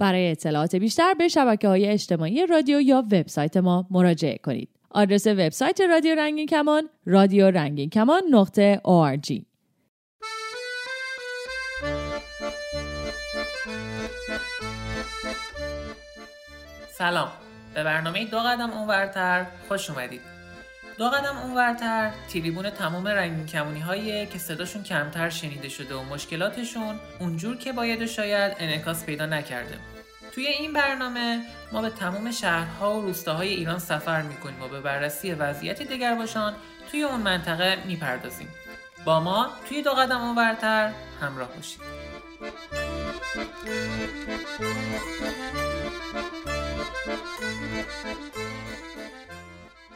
برای اطلاعات بیشتر به شبکه های اجتماعی رادیو یا وبسایت ما مراجعه کنید. آدرس وبسایت رادیو رنگین کمان رادیو رنگین کمان نقطه ORG. سلام. به برنامه دو قدم اونورتر خوش اومدید. دو قدم اونورتر. تریبون تمام رنگین کمونی هایی که صداشون کمتر شنیده شده و مشکلاتشون اونجور که باید و شاید انعکاس پیدا نکرده. توی این برنامه ما به تمام شهرها و روستاهای ایران سفر می‌کنیم و به بررسی وضعیت باشان توی اون منطقه می‌پردازیم. با ما توی دو قدم اونورتر همراه باشید.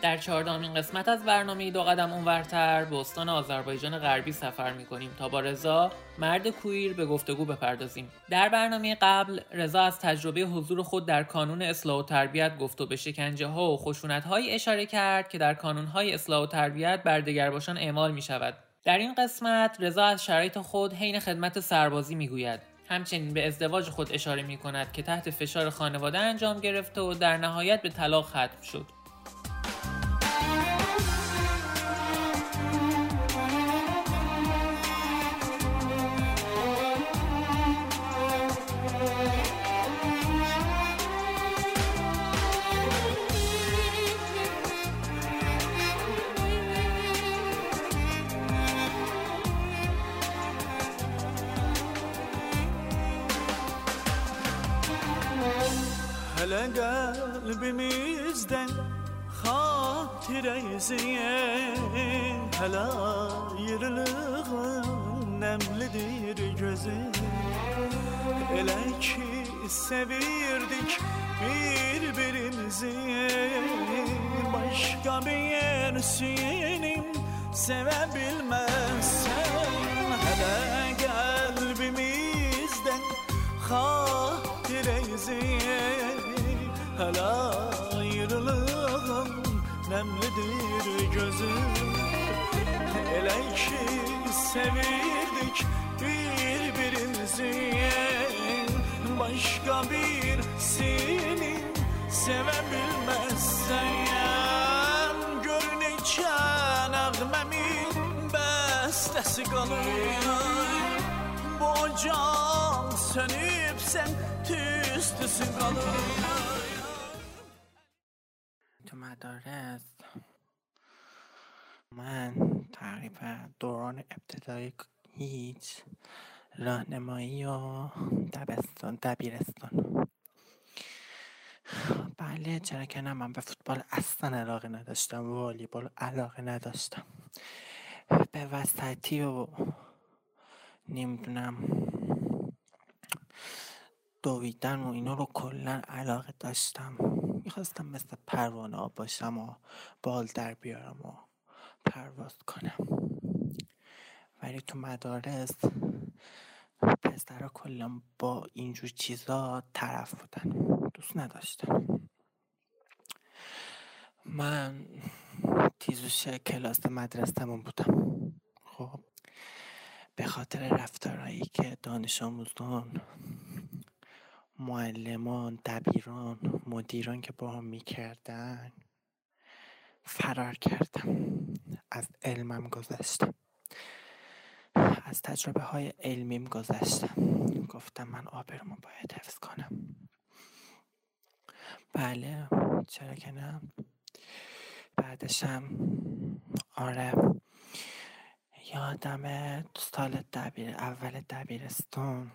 در چهاردهمین قسمت از برنامه دو قدم اونورتر به استان آذربایجان غربی سفر می‌کنیم تا با رضا مرد کویر به گفتگو بپردازیم. در برنامه قبل رضا از تجربه حضور خود در کانون اصلاح و تربیت گفت و به شکنجه ها و خشونت های اشاره کرد که در کانون های اصلاح و تربیت بر دگرباشان اعمال می شود در این قسمت رضا از شرایط خود حین خدمت سربازی می‌گوید. همچنین به ازدواج خود اشاره می کند که تحت فشار خانواده انجام گرفته و در نهایت به طلاق ختم شد. Kalbimizden hatireyziye Hala yırılığın nemlidir gözü. Ele ki sevirdik birbirimizi Başka bir yer senin sevebilmezsen. Hele kalbimizden hatireyziye Hala ayrılığım nemlidir gözüm Ele ki sevirdik birbirimizi. Başka bir seni sevebilmezsen Görünecek nəğməmin bəstəsi qalır Bu can sönüb sən tüstüsün qalır مدارس من تقریبا دوران ابتدایی هیچ راهنمایی و دبستان دبیرستان. بله چرا که نه من به فوتبال اصلا علاقه نداشتم والیبال علاقه نداشتم. به وسطی و نمی‌دونم دویدن و اینا رو کلا علاقه داشتم. می‌خواستم مثل پروانه باشم و بال در بیارم و پرواز کنم. ولی تو مدارس پسرها کلا با اینجور چیزا طرف بودن. دوست نداشتن. من تیزوش کلاس مدرسهمون بودم. خب به خاطر رفتارهایی که دانش آموزان معلمان دبیران مدیران که با هم می‌کردن فرار کردم. از علمم گذشتم از تجربه های علمیم گذشتم گفتم من آبرمو باید حفظ کنم. بله چرا که نه. بعدشم آره. یادم سال دبیر اول دبیرستان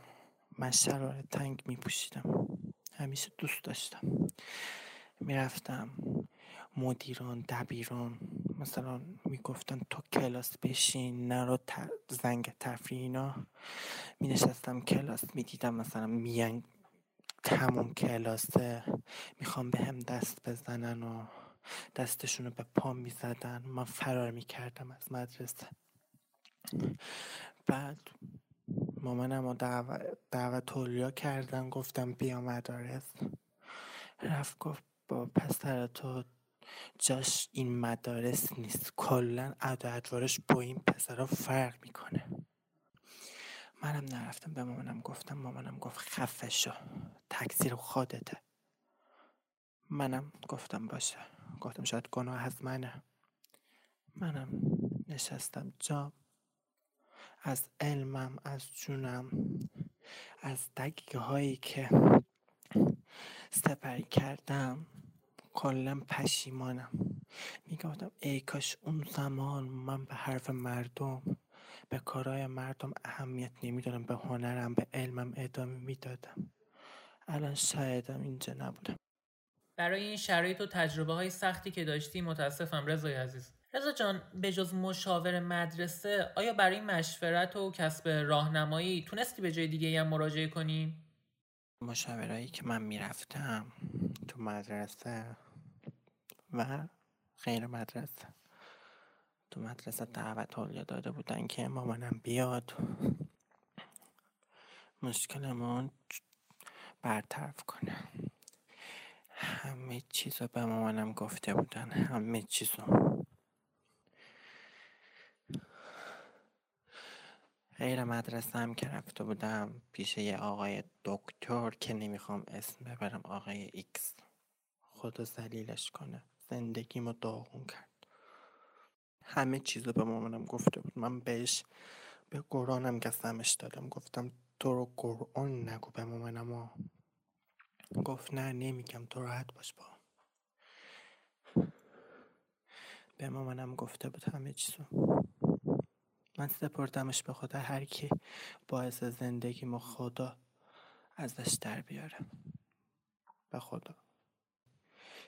من شلوار تنگ می پوشیدم همیشه دوست داشتم. می‌رفتم مدیران دبیران مثلا می‌گفتن تو کلاس بشین نرو زنگ تفریح اینا. می نشستم کلاس می‌دیدم مثلا میان تموم کلاسه می‌خوام به هم دست بزنن و دستشون رو به پام می‌زدن. من فرار می‌کردم از مدرسه. بعد مامانم رو دعوت, دعوت کردن گفتم بیا مدارس. رفت گفت با پسر تو جاش این مدارس نیست. کلا ادوارش با این پسرها فرق می‌کنه. منم نرفتم به مامانم گفتم مامانم گفت خفه شو تکثیر خودته. منم گفتم باشه. گفتم شاید گناه از منه. منم نشستم جا از علمم از جونم از دقیقه هایی که سپری کردم کلا پشیمانم. می‌گفتم ای کاش اون زمان من به حرف مردم به کارهای مردم اهمیت نمی‌دادم به هنرم به علمم ادامه می‌دادم. الان شایدم اینجا نبودم. برای این شرایط و تجربه های سختی که داشتی متاسفم رضای عزیز. رضا جان به جز مشاور مدرسه آیا برای مشورت و کسب راهنمایی تونستی به جای دیگه هم مراجعه کنی؟ مشاورایی که من می‌رفتم تو مدرسه و غیر مدرسه. تو مدرسه دعوت حالیه داده بودن که مامانم بیاد. مشکلمون برطرف کنه. همه چیز رو به مامانم گفته بودن. همه چیز رو غیر مدرسه هم که رفته بودم پیش یه آقای دکتر که نمی‌خوام اسم ببرم آقای ایکس. خدا زلیلش کنه. زندگیمو داغون کرد. همه چیز رو به مامانم گفته بود. من بهش به قرآنم قسمش دادم. گفتم تو رو قرآن نگو به مامانم. گفت نه نمیگم. تو راحت باش با. به مامانم گفته بود همه چیزو. من سپردمش به خدا هر کی باعث زندگیمو خدا ازش در بیاره. به خدا.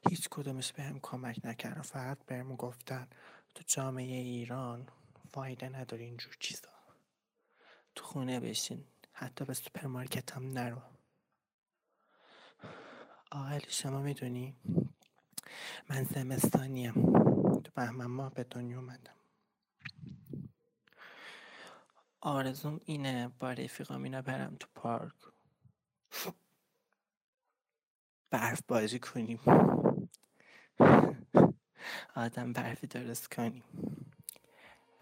هیچ کدومش به هم کمک نکردن. فقط بهمون گفتن تو جامعه ایران فایده نداره اینجور چیزا. تو خونه بشین. حتی به سوپرمارکت هم نرو. آقل شما می‌دونی من زمستانیم. تو بهمن ماه به دنیا اومدم. آرزوم اینه با رفیقام اینا برم تو پارک. برف بازی کنیم. آدم برفی درست کنیم.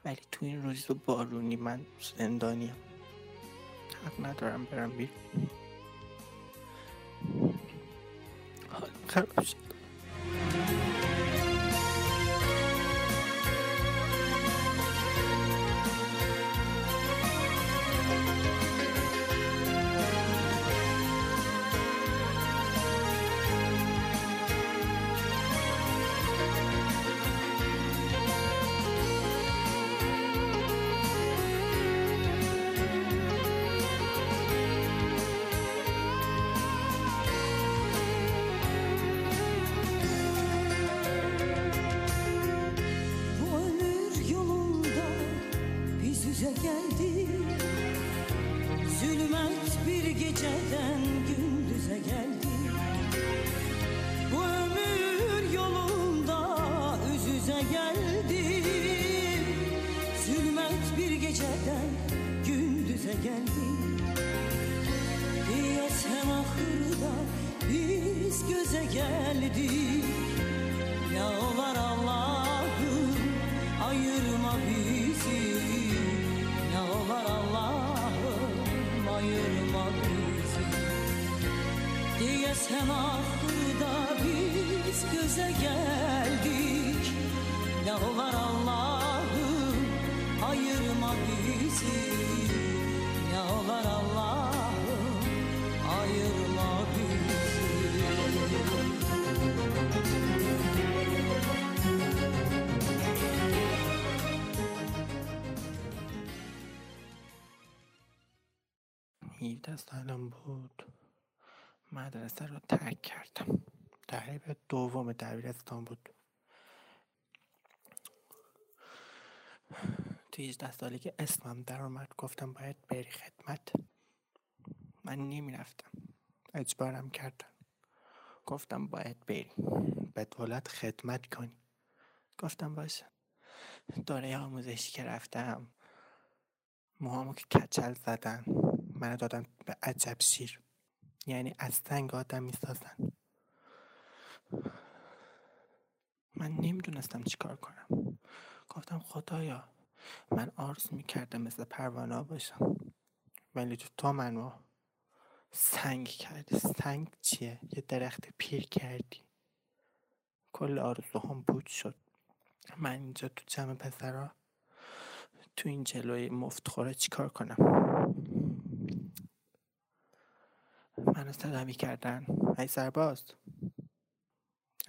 ولی تو این روز بارونی من زندانیم. حق ندارم برم بیرون. حال خراب شد. 17 سالم بود. مدرسه رو ترک کردم. تقریب دوم دبیرستان بود. تو 18 سالی که اسمم در اومد گفتم باید بری خدمت. من نمی‌رفتم. اجبارم کردن گفتم باید بری به دولت خدمت کنی. گفتم باشه. دوره آموزشی که رفتم موهامو که کچل زدن. منو دادن به عجب شیر. یعنی از سنگ آدم می‌سازن. من نمی‌دونستم چیکار کنم. گفتم خدایا من آرز می‌کردم مثل پروانه باشم. ولی تو تو منو سنگ کردی. سنگ چیه؟ یه درخت پیر کردی. کل آرزوهام بود شد. من اینجا تو جمع پسرا تو این جلوی مفت خوره چیکار کنم؟ منو صدا کردن. ای سرباز.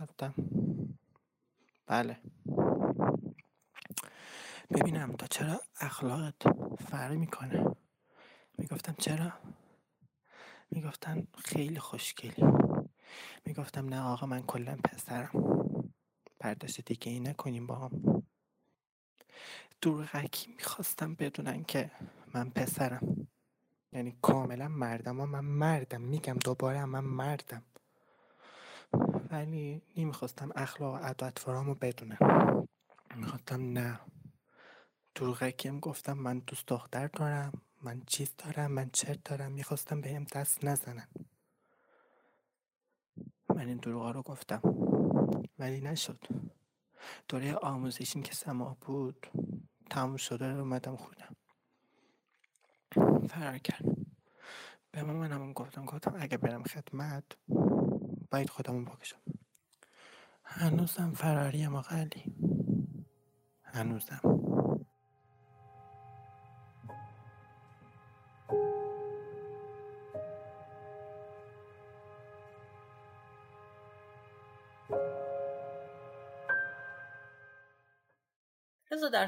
گفتم بله. ببینم تا چرا اخلاقت فرق می‌کنه. می‌گفتم چرا؟ می‌گفتن خیلی خوشگلی. می‌گفتم نه آقا من کلا پسرم. پرداش دیگه ای نکنیم با هم. دروغکی می‌خواستم بدونن که من پسرم. یعنی کاملا مردم و من مردم میگم دوباره من مردم. ولی نمی‌خواستم اخلاق و رو بدونم. می‌خواستم نه. دروغکیم گفتم من دوست دختر دارم من چیز دارم من چرت دارم. می‌خواستم بهم دست نزنن. من این دروغا رو گفتم. ولی نشد. دوره آموزشین که سما بود تموم شده رو اومدم خودم فرار کرد. به مامانم گفتم گفتم اگه برم خدمت باید خودمون بکشم. هنوزم فراری ما هنوزم.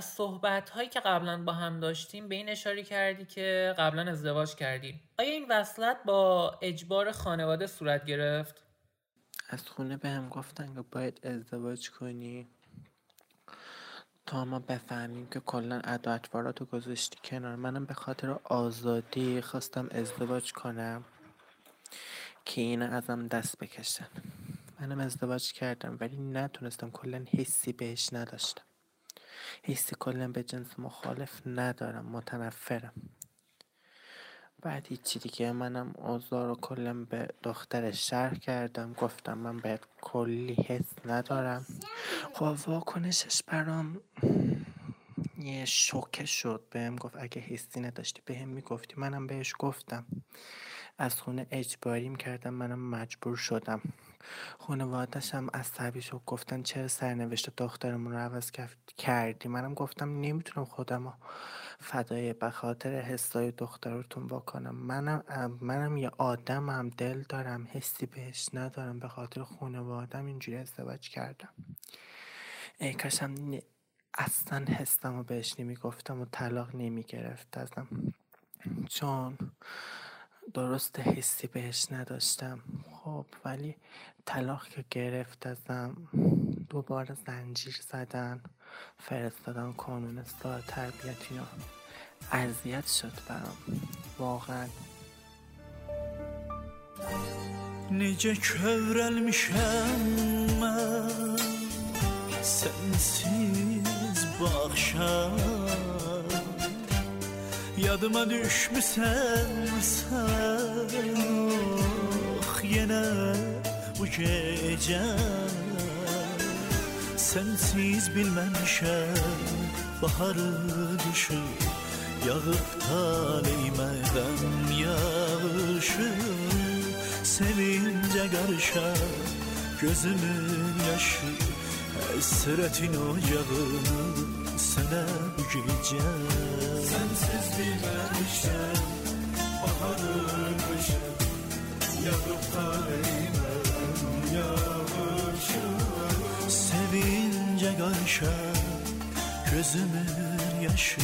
در صحبت هایی که قبلا با هم داشتیم به این اشاره کردی که قبلا ازدواج کردی. آیا این وصلت با اجبار خانواده صورت گرفت؟ از خونه به هم گفتن که باید ازدواج کنی. تا ما بفهمیم که کلا ادا رو گذاشتی کنار. منم به خاطر آزادی خواستم ازدواج کنم که این ازم دست بکشن. منم ازدواج کردم ولی نتونستم کلا حسی بهش نداشتم. حسی کلا به جنس مخالف ندارم متنفرم. بعد هیچی دیگه منم اوضاع رو کلا به دختر شرح کردم. گفتم من باید کلی حس ندارم. خب واکنشش برام یه شوکه شد. بهم گفت اگه حسی نداشتی بهم می‌گفتی. منم بهش گفتم. از خونه اجباریم کردم. منم مجبور شدم. خانوادش هم عصبی شد گفتن چرا سرنوشت دخترمون رو عوض کردی؟ منم گفتم نمی‌تونم خودم فدای به خاطر حسای دخترتون بکنم. منم منم یه آدمم دل دارم حسی بهش ندارم. به خاطر خانوادم اینجوری ازدواج کردم. ای کاشم اصلا حسم رو بهش نمی‌گفتم و طلاق نمی‌گرفت ازم. چون درست حسی بهش نداشتم. خب ولی طلاق که گرفت ازم دوباره زنجیر زدن فرستادن کانون سال تربیت اینا اذیت شد برام. واقعا. Necə kövrəlmişəm mən Sənsiz baxşam Yadıma düşmüsen sen Oh yine bu gece Sensiz bilmem bilmemişem baharı düşü Yağıp taleymeden yağışı. Sevince karışar gözümün yaşı Hasretin ocağını sana bu gece Sensiz bilməmişəm baharı kışı Yağıp taleymədən yağışı Sevince karışa gözümün yaşı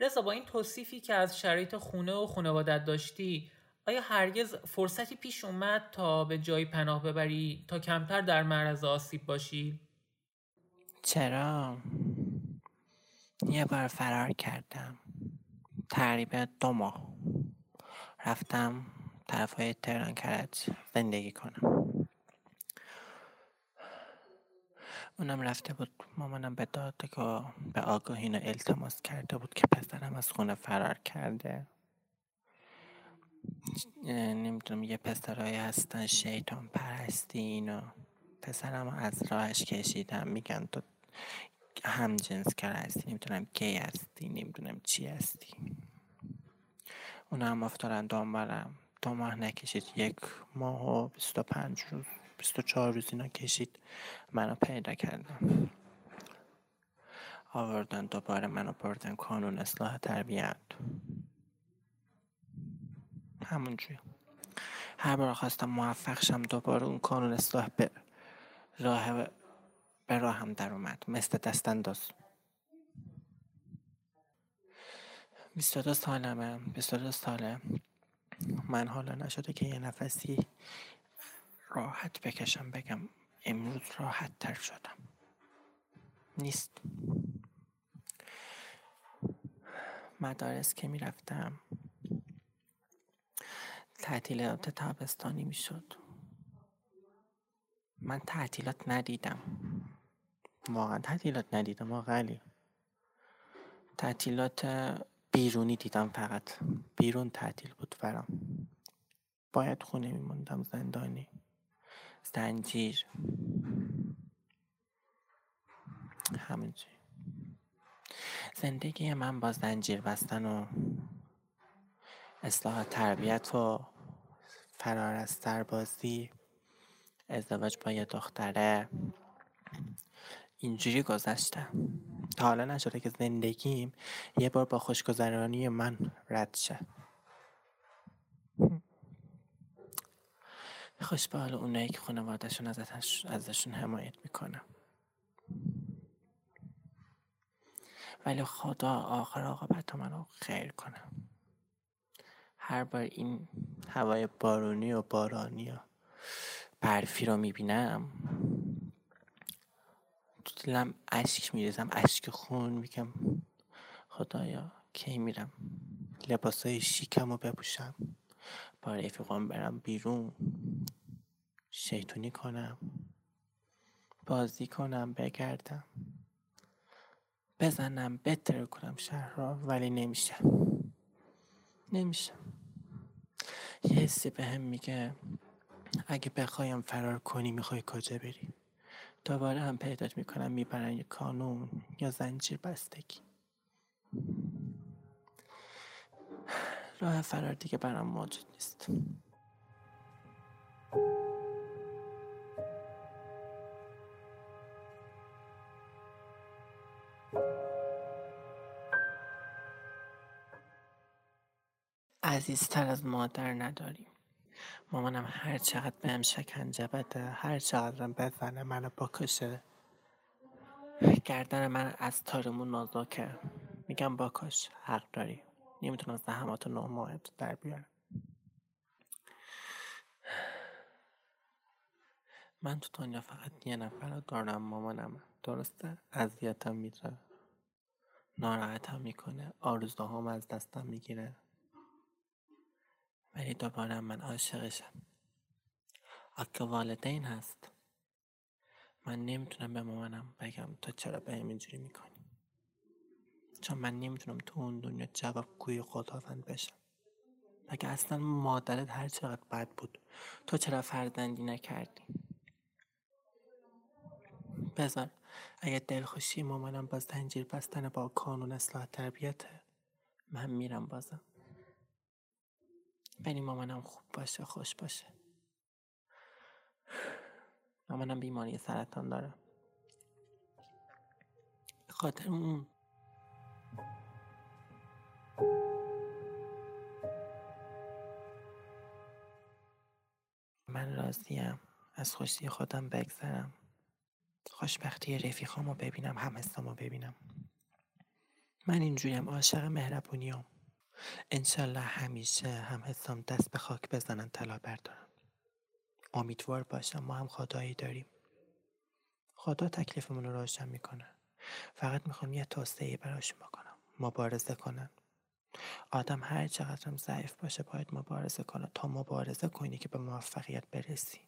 رضا با این توصیفی که از شرایط خونه و خانوادت داشتی آیا هرگز فرصتی پیش اومد تا به جایی پناه ببری تا کمتر در معرض آسیب باشی؟ چرا؟ یه بار فرار کردم تقریبا دو ماه رفتم طرف های تهران کرج زندگی کنم اونم رفته بود مامانم به دادگاه به آگاهین التماس کرده بود که پسرم از خونه فرار کرده نمی‌دونم یه پسرهایی هستن شیطان پرستی اینو پسرم از راهش کشیدم. میگن تو هم جنس کار هستی. نمی‌دونم کی هستی نمی‌دونم چی هستی. اونا هم افتارن دنبالم دو ماه نکشید. یک ماه و بیست و پنج روز بیست و چهار روز اینا کشید. منو پیدا کردم آوردن دوباره منو بردن. کانون اصلاح تربیت. همونجوری. هر بار خواستم موفق شم دوباره اون کانون اصلاح به راه به راهم در اومد. مثل دست انداز بیست دو سالمه. بیست دو ساله. من حالا نشده که یه نفسی راحت بکشم بگم امروز راحت تر شدم. نیست. مدارس که می‌رفتم. تعطیلات تابستانی می‌شد. من تعطیلات ندیدم. واقعا تعطیلات ندیدم آقا تعطیلات بیرونی دیدم فقط. بیرون تعطیل بود برام. باید خونه میموندم زندانی. زنجیر. همینجوری زندگی من با زنجیر بستن و اصلاح تربیت و فرار از سربازی ازدواج با یه دختره. اینجوری گذشته. تا حالا نشده که زندگیم یه بار با خوشگذرانی من رد شه. خوش به حال اونایی که خانوادهشون ازشون حمایت می‌کنم. ولی خدا آخر عاقبت منو خیر کنم هر بار این هوای بارونی و بارانی و برفی رو می‌بینم تو دلم اشک میریزم اشک خون میگم خدایا کی میرم؟ لباسای شیکم رو بپوشم با رفیقام برم بیرون شیطونی کنم بازی کنم بگردم بزنم بتر کنم شهر را ولی نمیشه. نمیشه. حسی به هم میگه. اگه بخوایم فرار کنی می‌خوای کجا بری؟ دوباره هم پیدات می‌کنم می‌برن یه کانون یا زنجیر بستگی. راه فرار دیگه برام موجود نیست. عزیزتر از مادر نداریم. مامانم هر چقدر بهم شکنجه بده هر چقدر بزنه منو بکشه. گردن من از تارمون نازکه. میگم باکش حق داری. نمی‌تونم زحمات ماه در بیارم. من تو دنیا فقط یه نفر دارم مامانم. درسته؟ اذیتم میده ناراحتم می‌کنه. آرزوهام از دستم می‌گیره. ولی دوباره من عاشقشم اگه والدین هست. من نمی‌تونم به مامانم بگم تو چرا به اینجوری می‌کنی. چون من نمی‌تونم تو اون دنیا جواب گوی خداوند بشم. مگه اصلا مادرت هر چقدر بد بود تو چرا فرزندی نکردی؟ بذار اگه دلخوشی مامانم با زنجیر بستن با کانون اصلاح تربیته من میرم بازم. ولی مامانم خوب باشه خوش باشه. مامانم بیماری سرطان داره. خاطر اون. من راضیم از خوشی خودم بگذرم. خوشبختی رفیقامو ببینم همستامو ببینم. من اینجوریم عاشق مهربونیام. انشالله همیشه هم حسام دست به خاک بزنن طلا بردارم امیدوار باشم ما هم خدایی داریم. خدا تکلیفمون رو روشن می‌کنه. فقط می‌خوام یه توسعه براشون بکنم. مبارزه کنن. آدم هر چقدرم ضعیف باشه باید مبارزه کنه. تا مبارزه کنی که به موفقیت برسی.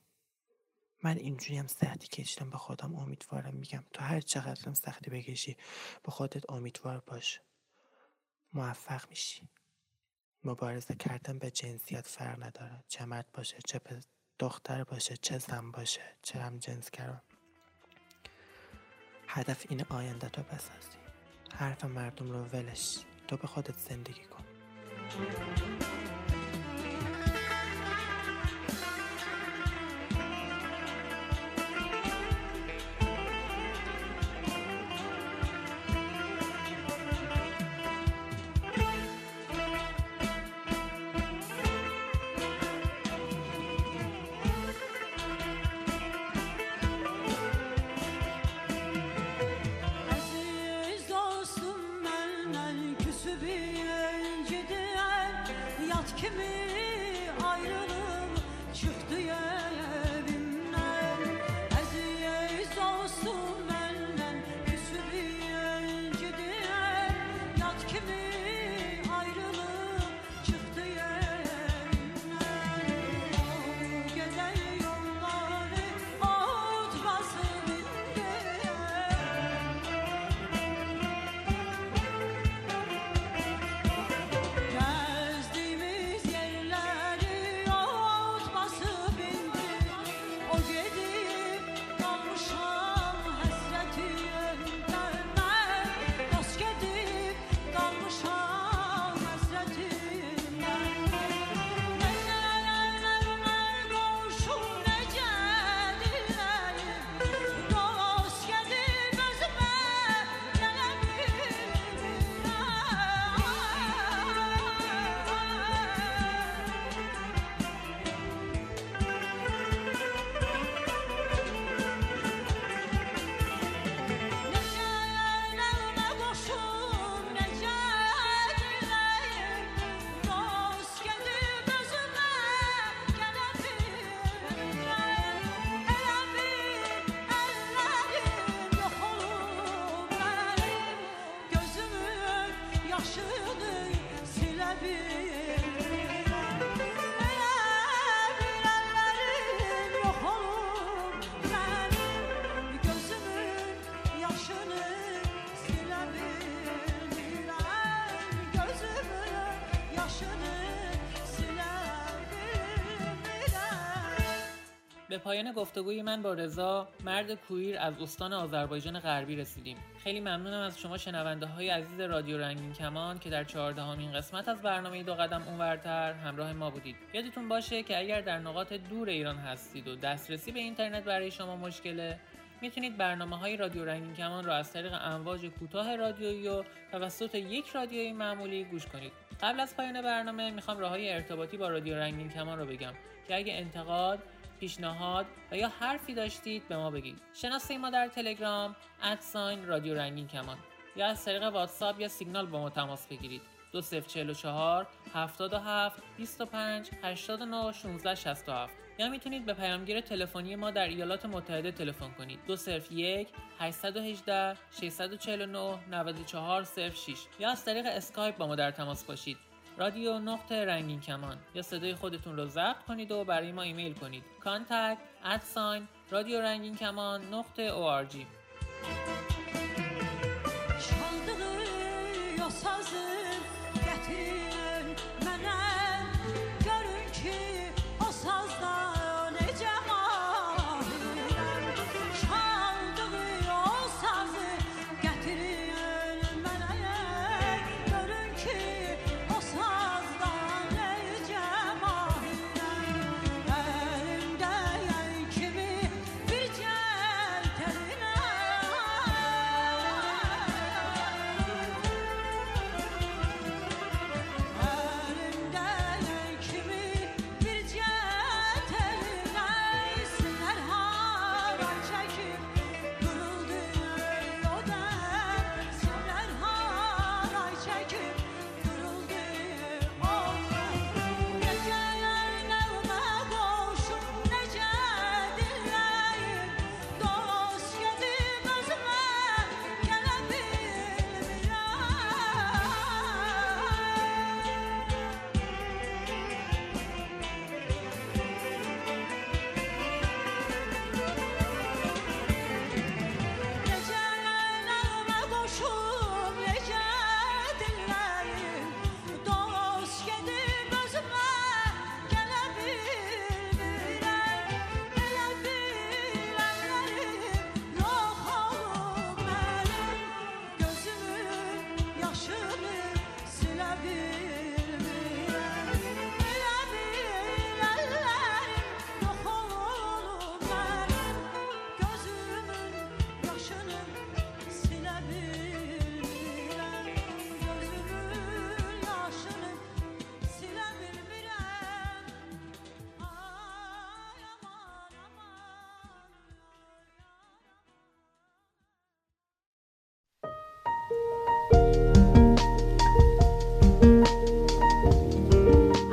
من اینجوری هم سختی کشیدم به خودم امیدوارم میگم. تو هر چقدرم سختی بکشی به خودت امیدوار باش. موفق میشی. مبارزه کردن به جنسیت فرق نداره. چه مرد باشه چه دختر باشه چه زن باشه چه هم جنس کرم هدف این آینده تو بسازی. حرف مردم رو ولش. تو به خودت زندگی کن. پایان گفتگوی من با رضا مرد کویر از استان آذربایجان غربی رسیدیم. خیلی ممنونم از شما شنونده های عزیز رادیو رنگین کمان که در چهاردهمین قسمت از برنامه دو قدم اونورتر همراه ما بودید. یادتون باشه که اگر در نقاط دور ایران هستید و دسترسی به اینترنت برای شما مشکله می‌تونید برنامه های رادیو رنگین کمان را از طریق امواج کوتاه رادیویی و توسط یک رادیوی معمولی گوش کنید. قبل از پایان برنامه می‌خوام راه های ارتباطی با رادیو رنگین کمان رو بگم که اگه انتقاد پیشنهاد و یا حرفی داشتید به ما بگید شناسه ما در تلگرام at sign رادیو رنگین کمان یا از طریق واتساپ یا سیگنال با ما تماس بگیرید. 2044 77 25 89 16 67 یا می‌تونید به پیامگیر تلفنی ما در ایالات متحده تلفن کنید. 201 818 649 9406 یا از طریق اسکایپ با ما در تماس باشید. رادیو نقطه رنگین کمان. یا صدای خودتون رو ضبط کنید و برای ما ایمیل کنید. contact ادساین رادیو رنگین کمان نقطه org sazı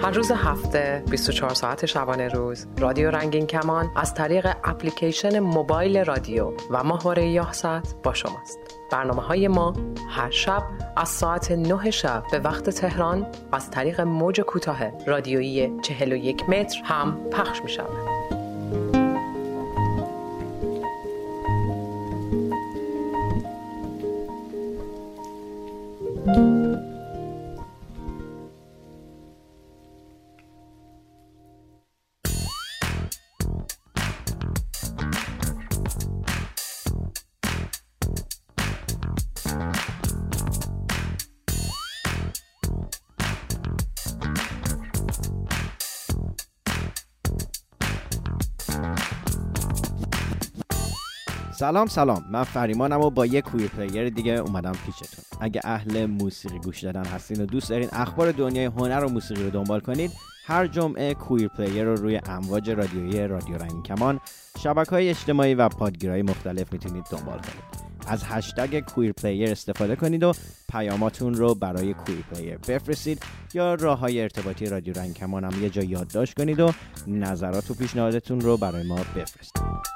هر روز هفته 24 ساعت شبانه روز رادیو رنگین کمان از طریق اپلیکیشن موبایل رادیو و ماهواره یاهست با شماست برنامه های ما هر شب از ساعت 9 شب به وقت تهران از طریق موج کوتاه رادیویی 41 متر هم پخش می شود. سلام سلام. من فریمانم و با یک Queer Player دیگه اومدم پیشتون. اگه اهل موسیقی گوش دادن هستین و دوست دارین اخبار دنیای هنر و موسیقی رو دنبال کنید هر جمعه Queer Player رو روی امواج رادیویی رادیو رنگین کمان شبکه های اجتماعی و پادگیرهای مختلف می‌تونید دنبال کنید. از هشتگ Queer Player استفاده کنید و پیاماتون رو برای Queer Player بفرستید یا راه های ارتباطی رادیو رنگین کمان هم یه جا یادداشت کنید و نظرات و پیشنهادتون رو برای ما بفرستید.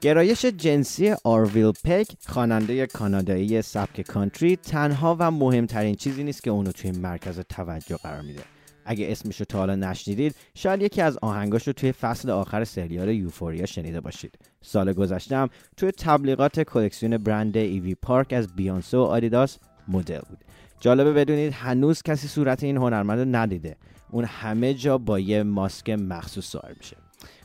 گرایش جنسی آرویل پک خواننده کانادایی سبک کانتری تنها و مهمترین چیزی نیست که اونو توی مرکز توجه قرار میده. اگه اسمشو تا حالا نشنیدید شاید یکی از آهنگاش رو توی فصل آخر سریال یوفوریا شنیده باشید. سال گذشتم توی تبلیغات کلکسیون برند ایوی پارک از بیانسه و آدیداس مدل بود. جالبه بدونید هنوز کسی صورت این هنرمند رو ندیده. اون همه جا با یه ماسک مخصوص ظاهر میشه.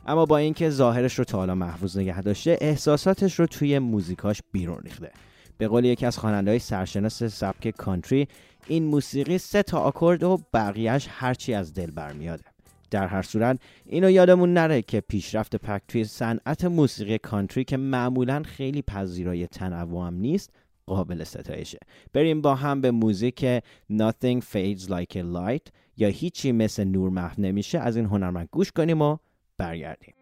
اما با اینکه ظاهرش رو تا حالا محفوظ نگه داشته احساساتش رو توی موزیکاش بیرون ریخته. به قول یکی از های سرشناس سبک کانتری این موسیقی سه تا آکورد و بقیهش هرچی از دل برمیاده در هر صورت اینو یادمون نره که پیشرفت پک توی صنعت موسیقی کانتری که معمولا خیلی پذیرای تنوع هم نیست قابل ستایشه. بریم با هم به موزیک Nothing Fades Like a Light یا هیچی مثل نور محو نمیشه از این هنرمند گوش کنیم و برگردیم.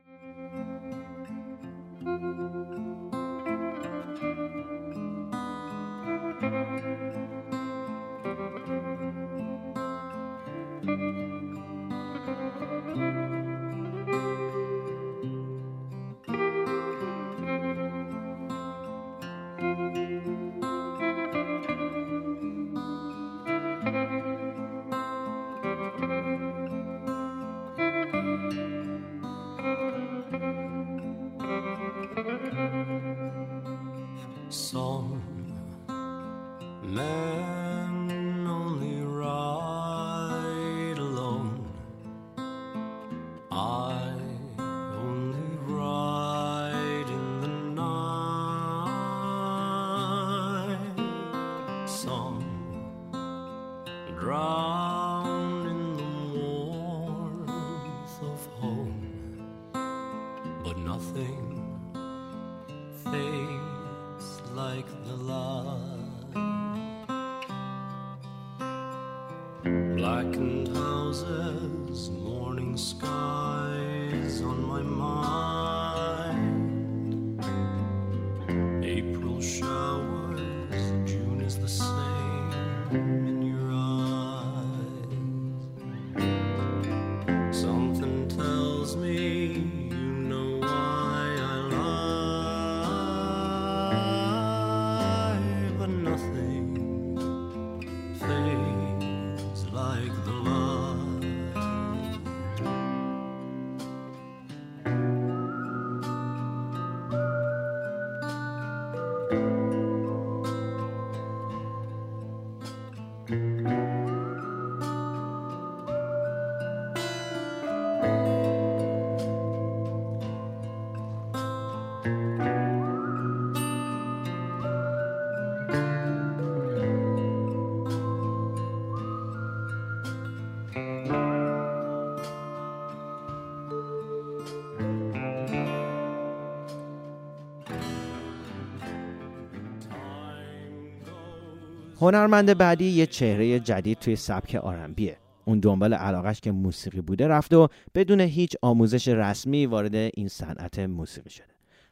هنرمند بعدی یه چهره جدید توی سبک R&B ه اون دنبال علاقش که موسیقی بوده رفت و بدون هیچ آموزش رسمی وارد این صنعت موسیقی شده.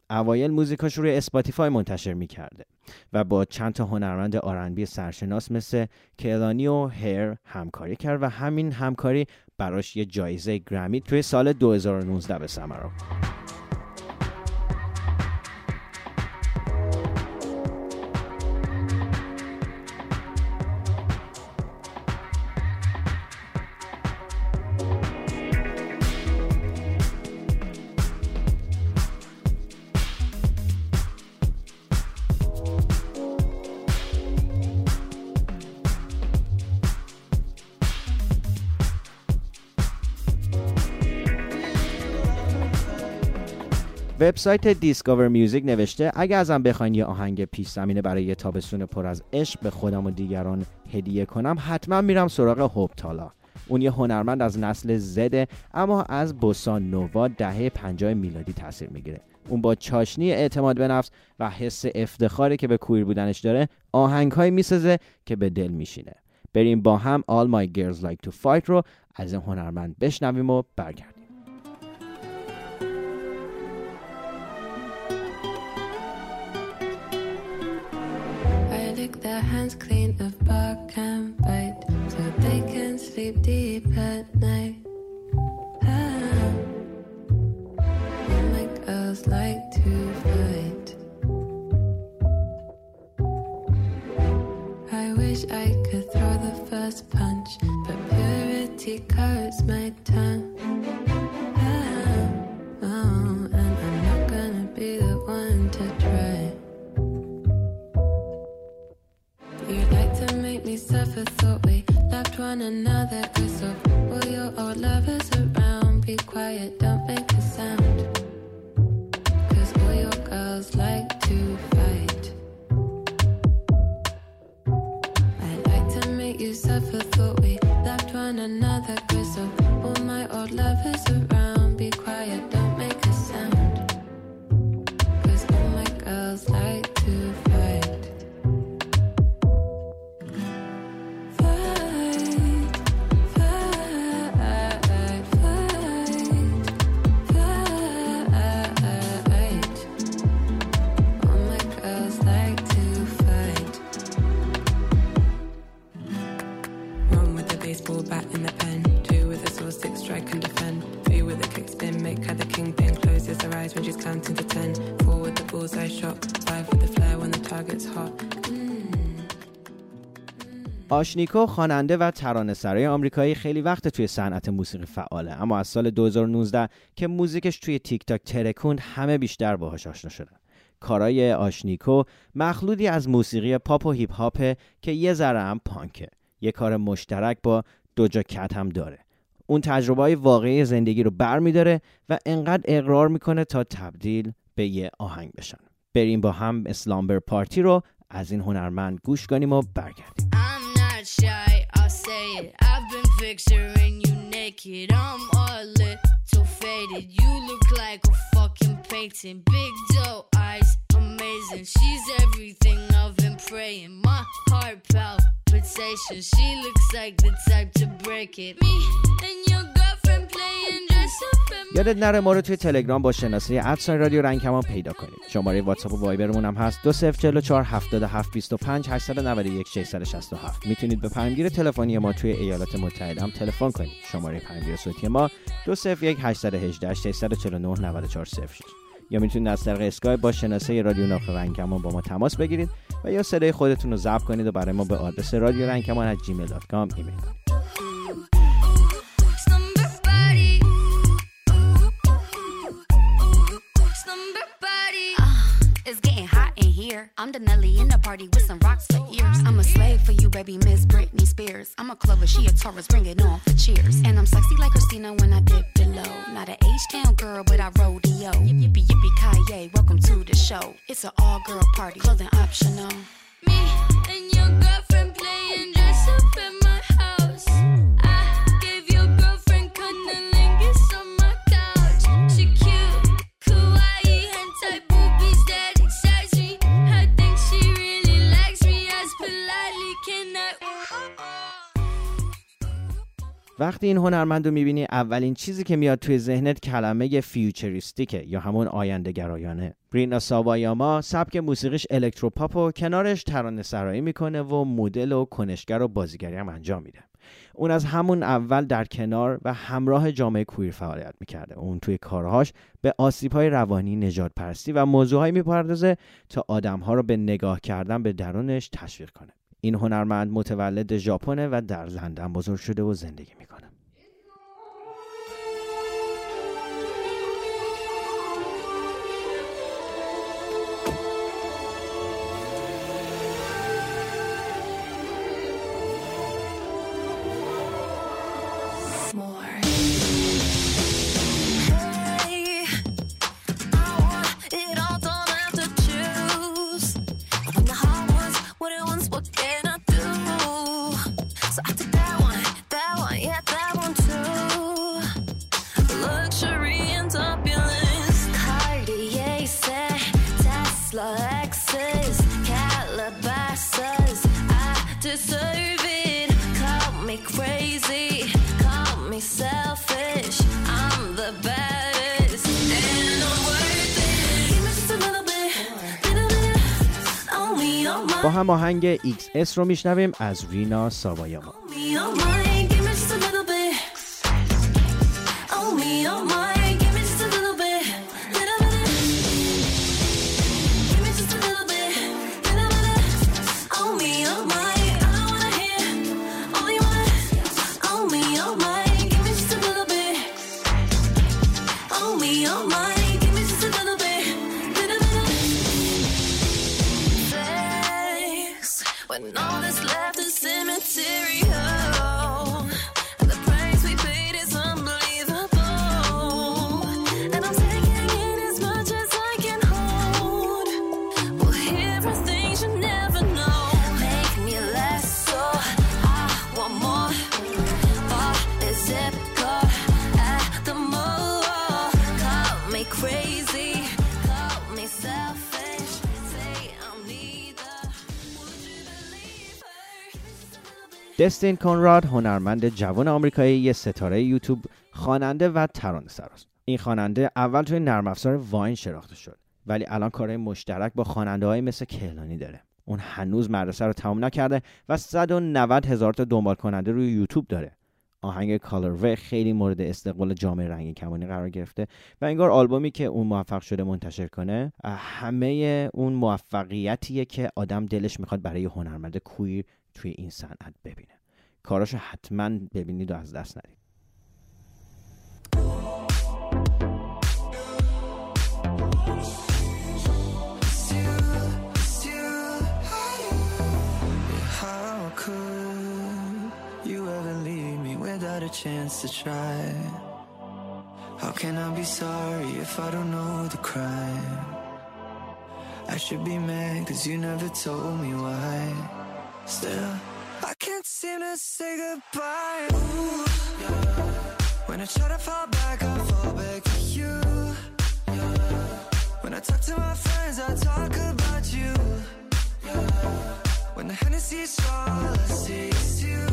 اوایل موزیکاش روی اسپاتیفای منتشر می‌کرده و با چند تا هنرمند R&B سرشناس مثل Kehlani و H.E.R. همکاری کرد و همین همکاری براش یه جایزه گرمی توی سال 2019 به ثمر وبسایت Discover Music نوشته اگه ازم بخواین یه آهنگ پیش زمینه برای یه تابستون پر از عشق به خودم و دیگران هدیه کنم حتما میرم سراغ Hope Tala. اون یه هنرمند از نسل زده اما از بوسا نووا دهه 50 میلادی تاثیر می‌گیره. اون با چاشنی اعتماد به نفس و حس افتخاری که به queer بودنش داره آهنگهایی می‌سازه که به دل میشینه. بریم با هم All My Girls Like to Fight رو از این هنرمند بشنویم و برگردیم. Hands clean of bark and bite so they can sleep deep at night. Ah, my girls like to fight. I wish I could throw the first punch, but purity coats my tongue. One another Cause of all your old lovers around. Be quiet, don't make a sound. Cause all your girls like to fight. I like to make you suffer Thought we loved one another Cause of all my old lovers around Ashnikko خواننده و ترانه‌سرای آمریکایی خیلی وقت توی صنعت موسیقی فعاله. اما از سال 2019 که موزیکش توی تیک تاک ترکوند همه بیشتر باهاش آشنا شدن. کارای Ashnikko مخلوطی از موسیقی پاپ و هیپ هاپ که یه ذره هم پانکه. یه کار مشترک با Doja Cat هم داره. اون تجربه های واقعی زندگی رو بر میداره و انقدر اغراق می‌کنه تا تبدیل به یه آهنگ بشن. بریم با هم Slumber Party رو از این هنرمند گوش کنیم و برگردیم. It. I've been picturing you naked. I'm all lit, so faded. You look like a fucking painting. Big doe eyes, amazing. She's everything I've been praying. My heart palpitations. She looks like the type to break it. Me and your girlfriend playing dress up یادت نره ما رو توی تلگرام با شناسه ادساین رادیو رنگ کمان پیدا کنید شماره واتساپ و وایبرمون هم هست 2044 77 25 891 667 می‌تونید به پیامگیر تلفنی ما توی ایالات متحده هم تلفن کنید شماره پیامگیر صوتی ما 201 818 649 9406 یا می‌تونید از طریق اسکایپ با شناسه رادیو ناخ رنگ کمان با ما تماس بگیرید و یا صدای خودتون رو ضبط کنید و برای ما به آدرس رادیو رنگ کمان gmail.com ایمیل کنید slumber body. Slumber body. Uh. I'm the Nelly in the party with some rocks. I'm a slave for you, baby, Miss Britney Spears. I'm a Clover, she a Taurus, bring it on for cheers. And I'm sexy like Christina when I dip below. Not a H-town girl, but I rodeo. Yippee yippee Kaye, welcome to the show. It's an all-girl party, clothing optional. Me and your girlfriend وقتی این هنرمند رو می‌بینی اولین چیزی که میاد توی ذهنت کلمه فیوچریستیکه یا همون آینده گرایانه رینا ساوایاما سبک موسیقیش الکتروپاپ و کنارش ترانه سرایی می‌کنه و مدل و کنشگر و بازیگری هم انجام میده. اون از همون اول در کنار و همراه جامعه کویر فعالیت می‌کرده. اون توی کارهاش به آسیب های روانی نجات پرستی و موضوعهایی می‌پردازه تا آدمها رو به نگاه کردن به درونش تشویق کنه. این هنرمند متولد ژاپنه و در لندن بزرگ شده و زندگی می‌کنه. با هم آهنگ XS رو میشنویم از رینا ساوایاما دستین کنراد هنرمند جوان آمریکایی یه ستاره یوتیوب خواننده و ترانه سراست این خواننده اول توی نرم افزار واین شناخته شد ولی الان کارهای مشترک با خواننده های مثل کیلانی داره. اون هنوز مدرسه رو تمام نکرده و 190 هزار تا دنبال کننده روی یوتیوب داره. آهنگ کالروی خیلی مورد استقبال جامعه رنگین کمانی قرار گرفته و انگار آلبومی که اون موفق شده منتشر کنه همه اون موفقیتیه که آدم دلش می‌خواد برای هنرمند کویر توی این صنعت ببینه کاراشو حتما ببینید و از دست ندید without a chance to try? How can I be sorry if I don't know the crime? I should be mad cause you never told me why. Still, I can't seem to say goodbye. Ooh, yeah. When I try to fall back, I fall back to you. Yeah. When I talk to my friends, I talk about you. When the Hennessy's all I see is you,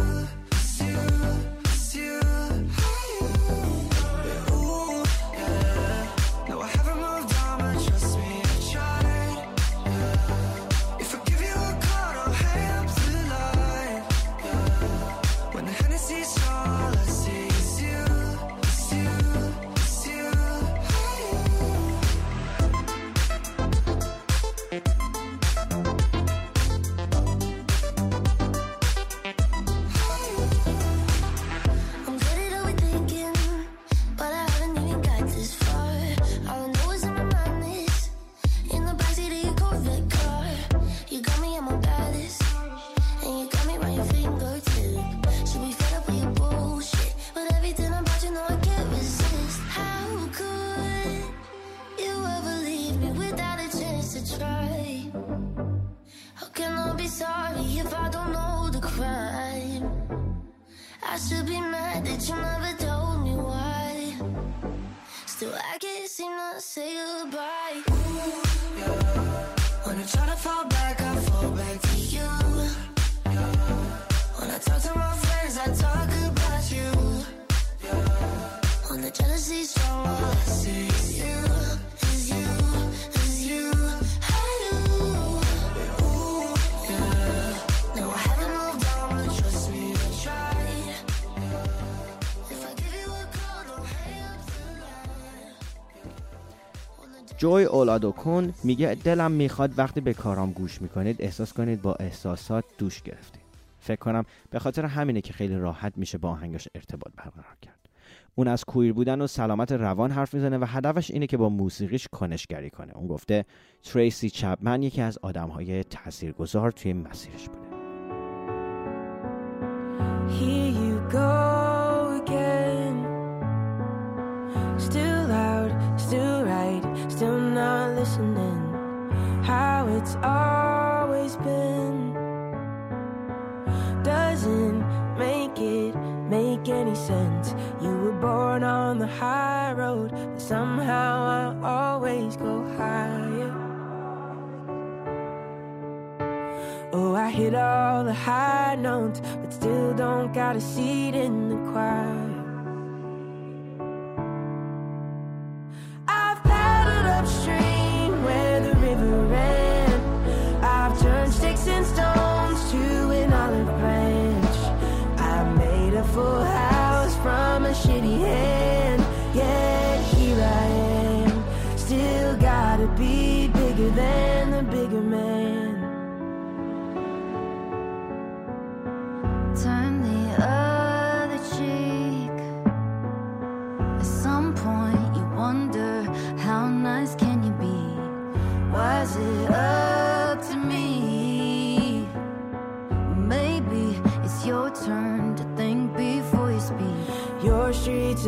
جوی اولادوکون میگه دلم می‌خواد وقتی به کارام گوش می‌کنید احساس کنید با احساسات دوش گرفتید. فکر کنم به خاطر همینه که خیلی راحت میشه با آهنگش ارتباط برقرار کرد. اون از کویر بودن و سلامت روان حرف می‌زنه و هدفش اینه که با موسیقیش کنشگری کنه. اون گفته تریسی چپمن یکی از آدمهای تاثیرگذار توی مسیرش بوده. Always been doesn't make it make any sense. You were born on the high road, but somehow I always go higher. Oh, I hit all the high notes, but still don't got a seat in the choir. I've paddled upstream where the river ran in store.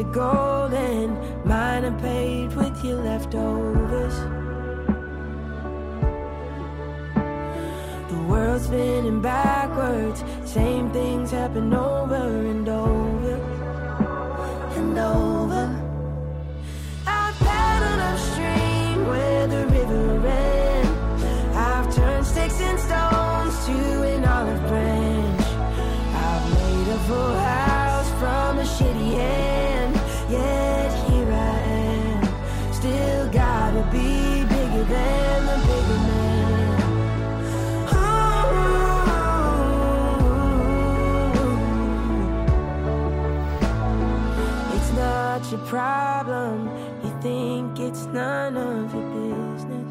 Are golden, mine are paid with your leftovers. The world's spinning backwards, same things happen over problem. You think it's none of your business.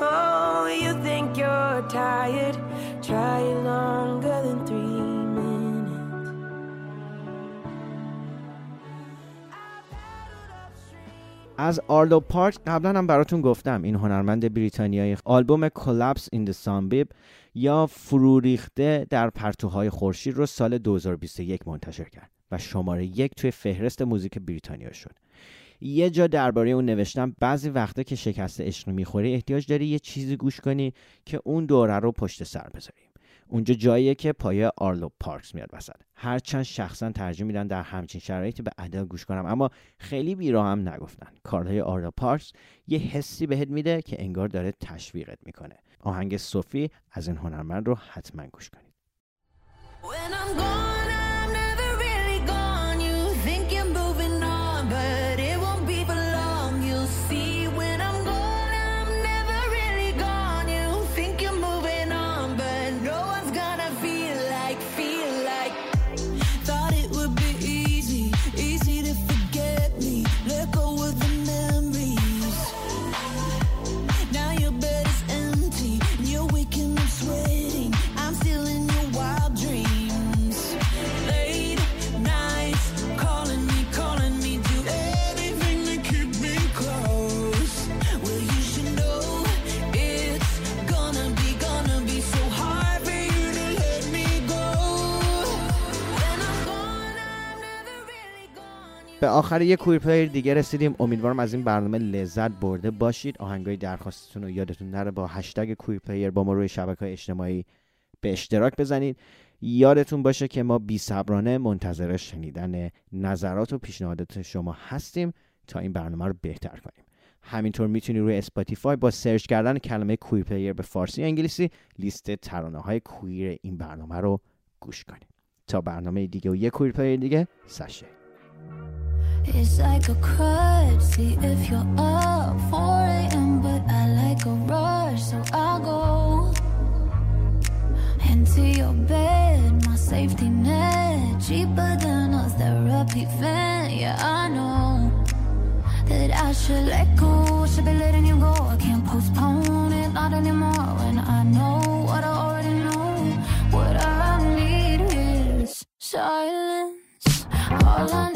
Oh, you think you're tired? Try longer than three minutes. از آرلو پارک قبلا هم براتون گفتم این هنرمند بریتانیایی آلبوم کلاپس این سانبیب یا فرو ریخته در پرتوهای خورشید رو سال 2021 منتشر کرد شماره یک توی فهرست موزیک بریتانیا شد. یه جا درباره اون نوشتم بعضی وقتا که شکست عشق می‌خوری احتیاج داری یه چیزی گوش کنی که اون دوره رو پشت سر بذاریم. اونجا جاییه که پایه آرلو پارکس میاد وسط. هرچند شخصا ترجیح میدن در همچین شرایطی به ادل گوش کنم اما خیلی بیرا هم نگفتن. کارهای آرلو پارکس یه حسی بهت میده که انگار داره تشویقت می‌کنه. آهنگ صوفی از این هنرمند رو حتما گوش کنید. When I'm gone, به آخر یه Queer Player دیگه رسیدیم. امیدوارم از این برنامه لذت برده باشید. آهنگای درخواستتون رو یادتون نره. با هشتگ Queer Player با ما روی شبکه های اجتماعی به اشتراک بذارید. یادتون باشه که ما بی صبرانه منتظر شنیدن نظرات و پیشنهادات شما هستیم تا این برنامه رو بهتر کنیم. همینطور می‌تونی روی اسپاتیفای با search کردن کلمه Queer Player به فارسی انگلیسی لیست ترانه های queer این برنامه رو گوش کنید. تا برنامه دیگه و یک کویر پلیر دیگه سشه. It's like a crutch. See if you're up 4 a.m. But I like a rush, so I'll go into your bed. My safety net cheaper than a therapy fan. Yeah, I know that I should let go. Should be letting you go. I can't postpone it, not anymore. When I know what I already know, what I need is silence. All I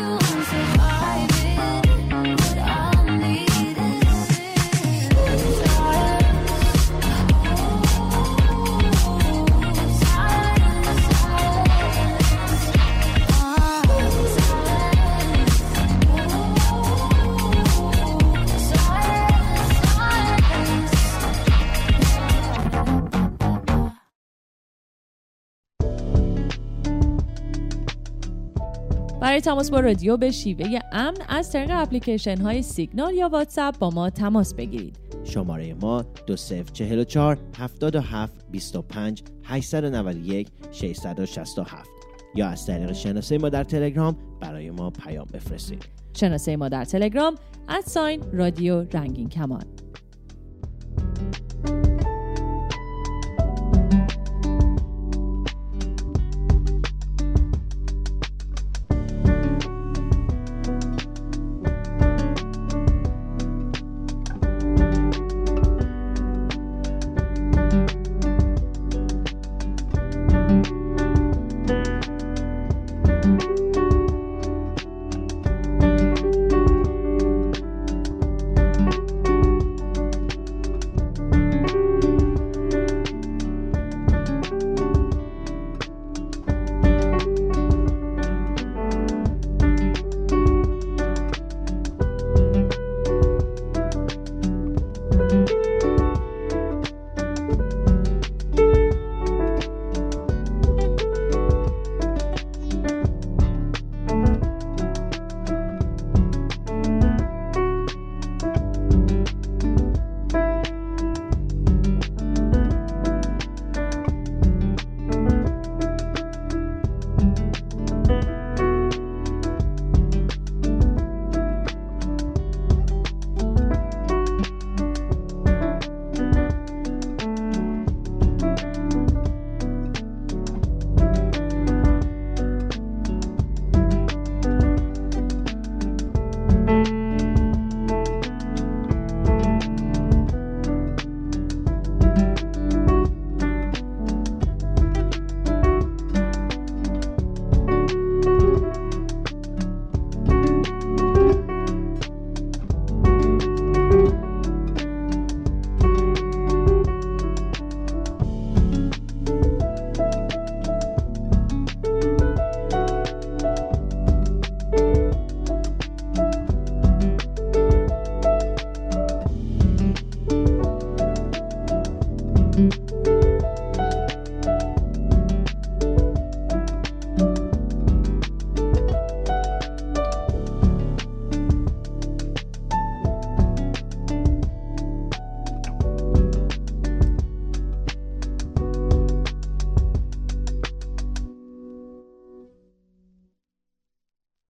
still won't survive it. برای تماس با رادیو به شیوه امن از طریق اپلیکیشن های سیگنال یا واتساپ با ما تماس بگیرید. شماره ما 2044 77 25 891 667 یا از طریق شناسه ما در تلگرام برای ما پیام بفرستید. شناسه ما در تلگرام ادساین رادیو رنگین کمان